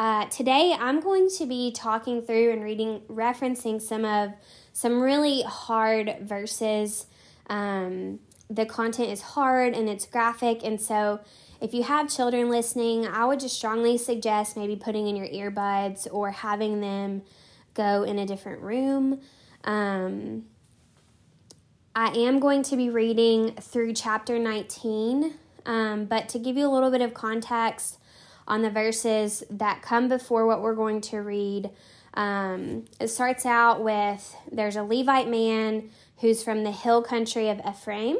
uh, today I'm going to be talking through and reading, referencing some of some really hard verses. Um, the content is hard and it's graphic, and so if you have children listening, I would just strongly suggest maybe putting in your earbuds or having them go in a different room. Um, I am going to be reading through chapter 19, um, but to give you a little bit of context on the verses that come before what we're going to read, um, it starts out with there's a Levite man who's from the hill country of Ephraim.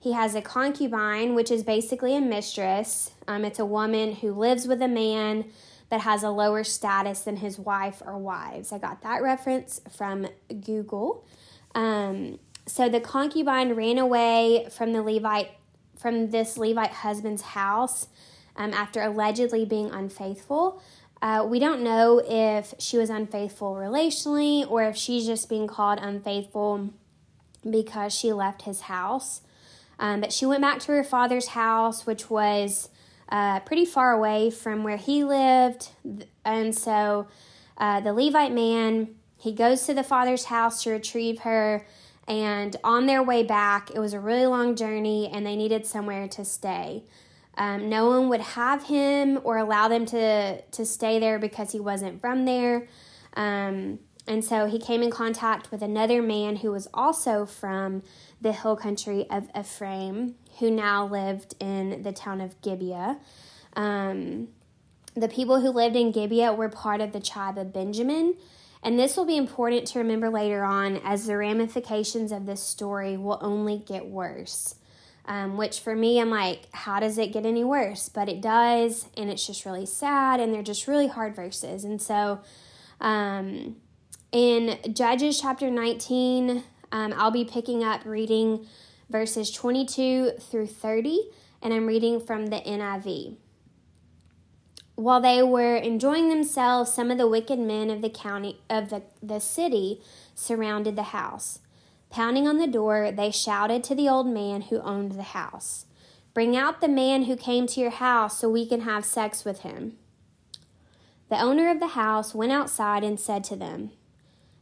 He has a concubine, which is basically a mistress. Um, it's a woman who lives with a man that has a lower status than his wife or wives. I got that reference from Google. Um, so the concubine ran away from the Levite from this Levite husband's house um, after allegedly being unfaithful. Uh, we don't know if she was unfaithful relationally or if she's just being called unfaithful because she left his house. Um, but she went back to her father's house, which was uh, pretty far away from where he lived. And so uh, the Levite man, he goes to the father's house to retrieve her. And on their way back, it was a really long journey and they needed somewhere to stay. Um, no one would have him or allow them to, to stay there because he wasn't from there. Um, and so he came in contact with another man who was also from the hill country of Ephraim, who now lived in the town of Gibeah. Um, the people who lived in Gibeah were part of the tribe of Benjamin. And this will be important to remember later on as the ramifications of this story will only get worse. Um, which for me, I'm like, how does it get any worse? But it does, and it's just really sad, and they're just really hard verses. And so, um, in Judges chapter 19, um, I'll be picking up reading verses 22 through 30, and I'm reading from the NIV. While they were enjoying themselves, some of the wicked men of the county of the, the city surrounded the house. Pounding on the door, they shouted to the old man who owned the house, Bring out the man who came to your house so we can have sex with him. The owner of the house went outside and said to them,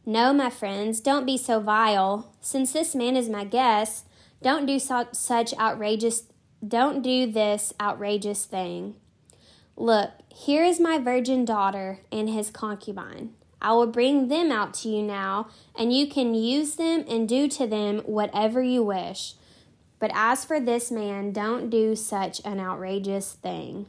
No, my friends, don't be so vile. Since this man is my guest, don't do such outrageous don't do this outrageous thing. Look, here is my virgin daughter and his concubine. I will bring them out to you now, and you can use them and do to them whatever you wish. But as for this man, don't do such an outrageous thing.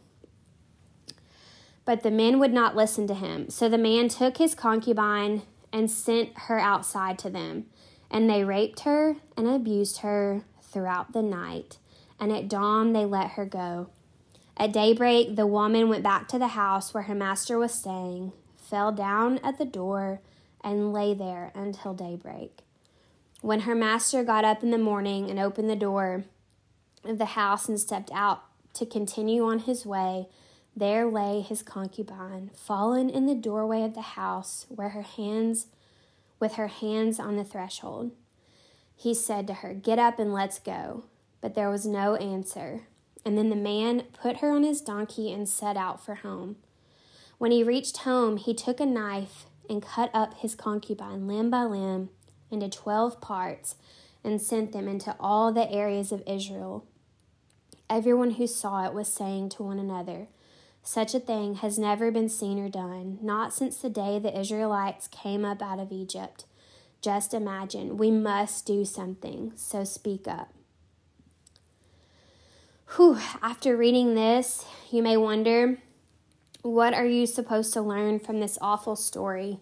But the men would not listen to him. So the man took his concubine and sent her outside to them. And they raped her and abused her throughout the night. And at dawn they let her go. At daybreak, the woman went back to the house where her master was staying, fell down at the door, and lay there until daybreak. When her master got up in the morning and opened the door of the house and stepped out to continue on his way, there lay his concubine, fallen in the doorway of the house, where her hands with her hands on the threshold. He said to her, Get up and let's go. But there was no answer. And then the man put her on his donkey and set out for home. When he reached home, he took a knife and cut up his concubine limb by limb into twelve parts and sent them into all the areas of Israel. Everyone who saw it was saying to one another, Such a thing has never been seen or done, not since the day the Israelites came up out of Egypt. Just imagine, we must do something, so speak up. Whew, after reading this, you may wonder what are you supposed to learn from this awful story?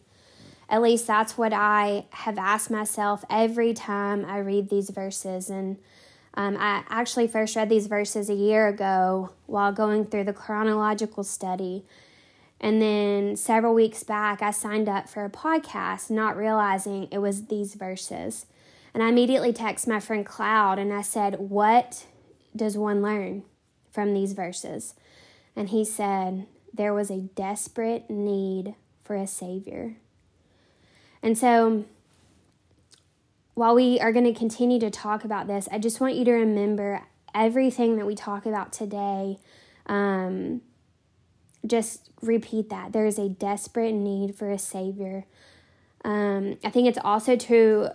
At least that's what I have asked myself every time I read these verses. And um, I actually first read these verses a year ago while going through the chronological study. And then several weeks back, I signed up for a podcast, not realizing it was these verses. And I immediately texted my friend Cloud and I said, What does one learn from these verses? And he said, There was a desperate need for a Savior. And so, while we are going to continue to talk about this, I just want you to remember everything that we talk about today. Um, just repeat that. There is a desperate need for a Savior. Um, I think it's also to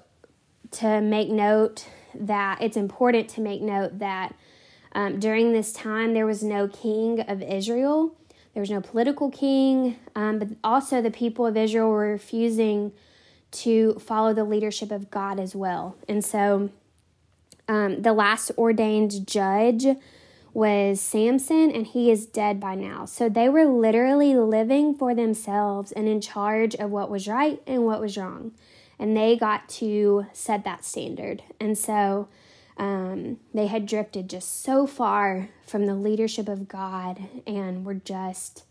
to make note that it's important to make note that um, during this time there was no king of Israel. There was no political king, um, but also the people of Israel were refusing to follow the leadership of God as well. And so um, the last ordained judge was Samson, and he is dead by now. So they were literally living for themselves and in charge of what was right and what was wrong. And they got to set that standard. And so um, they had drifted just so far from the leadership of God and were just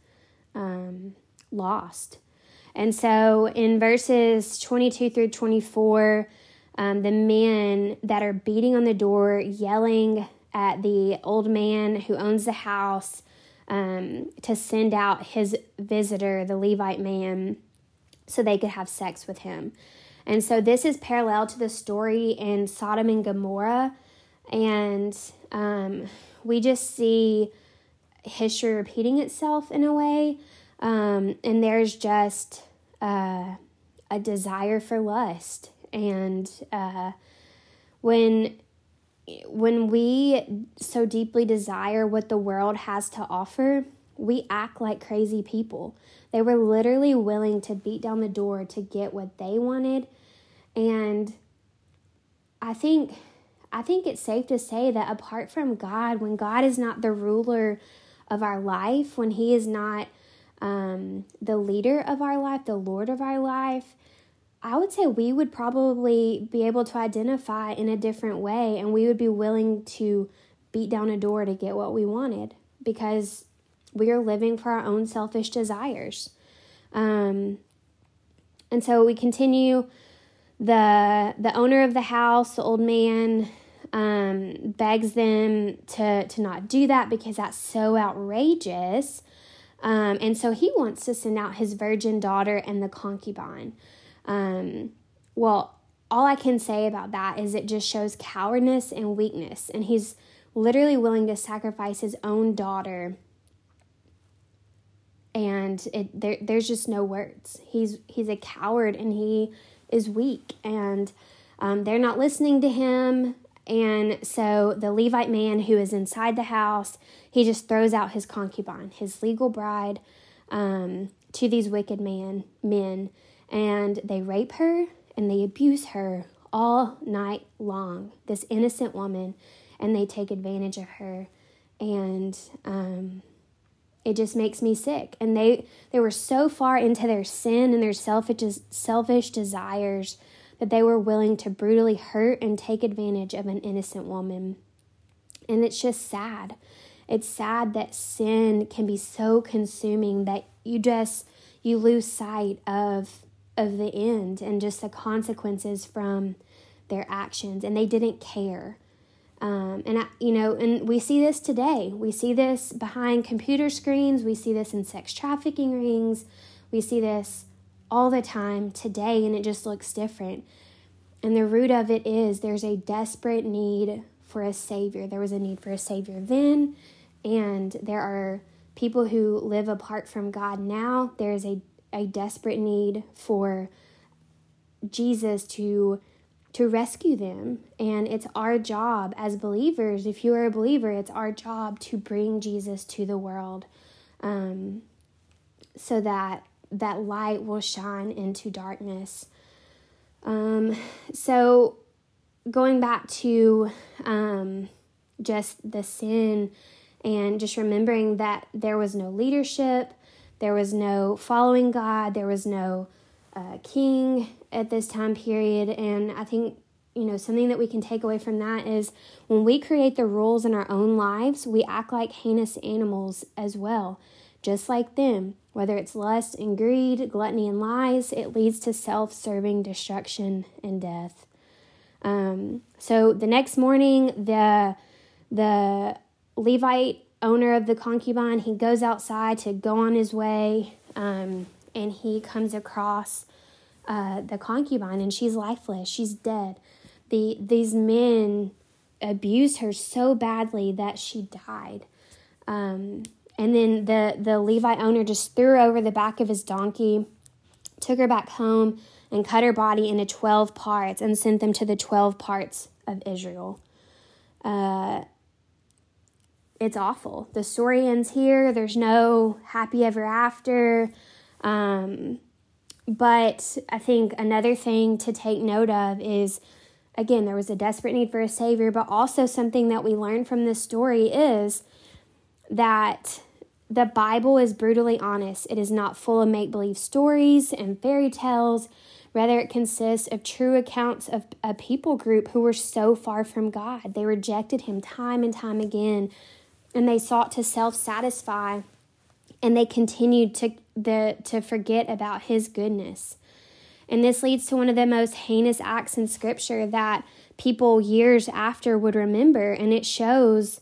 um, lost. And so in verses 22 through 24, um, the men that are beating on the door, yelling at the old man who owns the house um, to send out his visitor, the Levite man, so they could have sex with him. And so this is parallel to the story in Sodom and Gomorrah. And um, we just see history repeating itself in a way. Um, and there's just uh, a desire for lust. And uh, when when we so deeply desire what the world has to offer, we act like crazy people. They were literally willing to beat down the door to get what they wanted. And I think I think it's safe to say that apart from God, when God is not the ruler of our life, when He is not um, the leader of our life, the Lord of our life, I would say we would probably be able to identify in a different way and we would be willing to beat down a door to get what we wanted because we are living for our own selfish desires. Um, and so we continue. The the owner of the house, the old man, um, begs them to to not do that because that's so outrageous. Um, and so he wants to send out his virgin daughter and the concubine. Um, well, all I can say about that is it just shows cowardness and weakness. And he's literally willing to sacrifice his own daughter. And it, there, there's just no words. He's he's a coward and he is weak, and um, they're not listening to him. And so the Levite man who is inside the house, he just throws out his concubine, his legal bride, um, to these wicked man men and they rape her and they abuse her all night long, this innocent woman, and they take advantage of her. And um, it just makes me sick. And they, they were so far into their sin and their selfish, selfish desires that they were willing to brutally hurt and take advantage of an innocent woman. And it's just sad. It's sad that sin can be so consuming that you just you lose sight of of the end and just the consequences from their actions and they didn't care um, and I, you know and we see this today. We see this behind computer screens. We see this in sex trafficking rings. We see this all the time today and it just looks different. And the root of it is there's a desperate need for a savior. There was a need for a savior then and there are people who live apart from god now. There is a a desperate need for Jesus to to rescue them. And it's our job as believers if you are a believer it's our job to bring jesus to the world um, so that that light will shine into darkness. Um, so going back to um, just the sin and just remembering that there was no leadership there was no following God, there was no uh, king at this time period. And I think, you know, something that we can take away from that is when we create the rules in our own lives, we act like heinous animals as well, just like them. Whether it's lust and greed, gluttony and lies, it leads to self serving destruction and death. Um, so the next morning, the the Levite owner of the concubine he goes outside to go on his way, um, and he comes across uh, the concubine, and she's lifeless. She's dead. The these men abused her so badly that she died. Um, and then the, the Levite owner just threw her over the back of his donkey, took her back home, and cut her body into 12 parts and sent them to the 12 parts of Israel. Uh, it's awful. The story ends here. There's no happy ever after. Um, but I think another thing to take note of is again, there was a desperate need for a Savior, but also something that we learn from this story is that the Bible is brutally honest. It is not full of make believe stories and fairy tales. Rather, it consists of true accounts of a people group who were so far from God. They rejected Him time and time again, and they sought to self satisfy, and they continued to, the, to forget about His goodness. And this leads to one of the most heinous acts in Scripture that people years after would remember, and it shows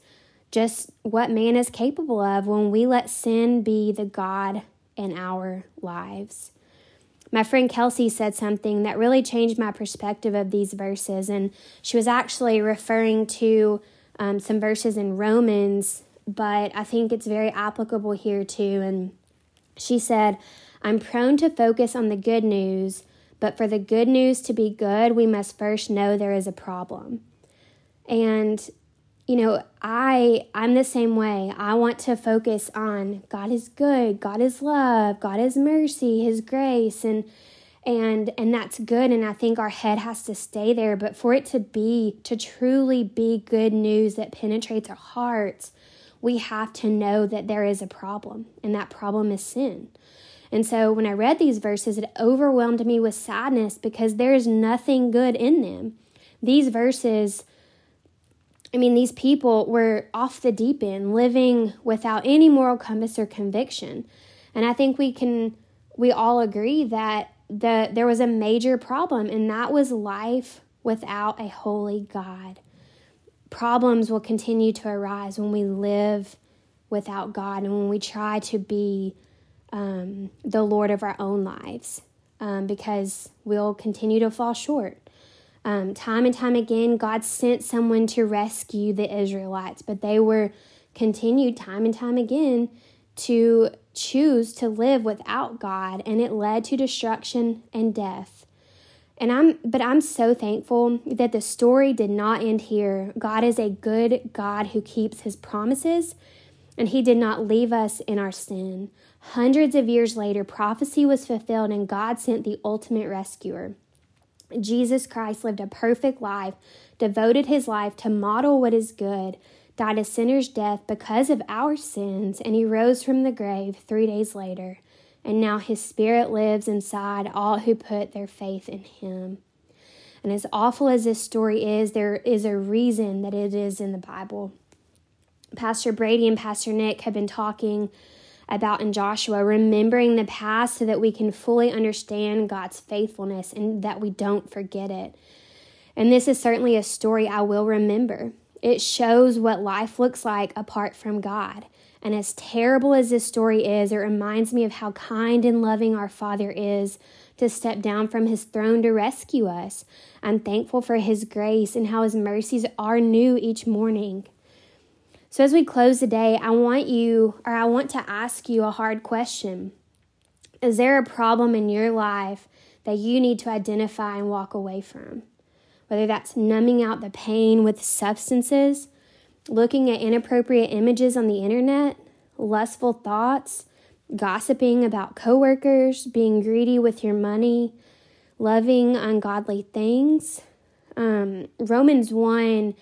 just what man is capable of when we let sin be the God in our lives. My friend Kelsey said something that really changed my perspective of these verses, and she was actually referring to um, some verses in Romans, but I think it's very applicable here too. And she said, I'm prone to focus on the good news, but for the good news to be good, we must first know there is a problem. And you know, I I'm the same way. I want to focus on God is good, God is love, God is mercy, his grace and and and that's good and I think our head has to stay there, but for it to be to truly be good news that penetrates our hearts, we have to know that there is a problem and that problem is sin. And so when I read these verses, it overwhelmed me with sadness because there is nothing good in them. These verses I mean, these people were off the deep end, living without any moral compass or conviction. And I think we can, we all agree that the, there was a major problem, and that was life without a holy God. Problems will continue to arise when we live without God and when we try to be um, the Lord of our own lives um, because we'll continue to fall short. Um, time and time again, God sent someone to rescue the Israelites, but they were continued time and time again to choose to live without God, and it led to destruction and death. And I'm but I'm so thankful that the story did not end here. God is a good God who keeps his promises, and he did not leave us in our sin. Hundreds of years later, prophecy was fulfilled and God sent the ultimate rescuer. Jesus Christ lived a perfect life, devoted his life to model what is good, died a sinner's death because of our sins, and he rose from the grave three days later. And now his spirit lives inside all who put their faith in him. And as awful as this story is, there is a reason that it is in the Bible. Pastor Brady and Pastor Nick have been talking about in Joshua, remembering the past so that we can fully understand God's faithfulness and that we don't forget it. And this is certainly a story I will remember. It shows what life looks like apart from God. And as terrible as this story is, it reminds me of how kind and loving our Father is to step down from his throne to rescue us. I'm thankful for his grace and how his mercies are new each morning. So, as we close the day, I want you, or I want to ask you a hard question. Is there a problem in your life that you need to identify and walk away from? Whether that's numbing out the pain with substances, looking at inappropriate images on the internet, lustful thoughts, gossiping about coworkers, being greedy with your money, loving ungodly things. Um, Romans 1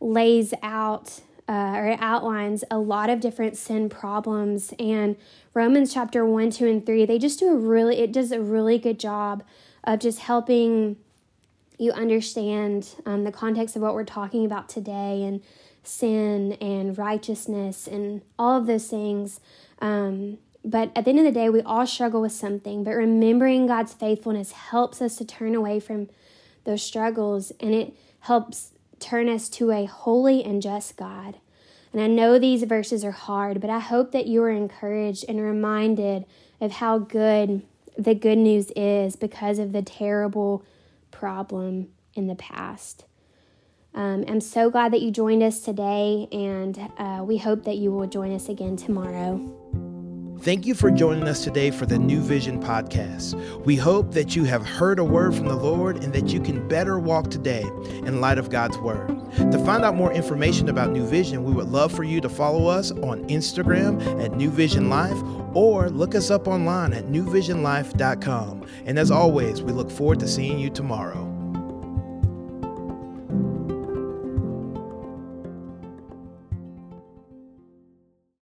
lays out uh, or outlines a lot of different sin problems. And Romans chapter 1, 2, and 3, they just do a really, it does a really good job of just helping you understand um, the context of what we're talking about today and sin and righteousness and all of those things. Um, but at the end of the day, we all struggle with something. But remembering God's faithfulness helps us to turn away from those struggles and it helps turn us to a holy and just God. And I know these verses are hard, but I hope that you are encouraged and reminded of how good the good news is because of the terrible problem in the past. Um, I'm so glad that you joined us today, and uh, we hope that you will join us again tomorrow. Thank you for joining us today for the New Vision podcast. We hope that you have heard a word from the Lord and that you can better walk today in light of God's word. To find out more information about New Vision, we would love for you to follow us on Instagram at New Vision Life or look us up online at newvisionlife.com. And as always, we look forward to seeing you tomorrow.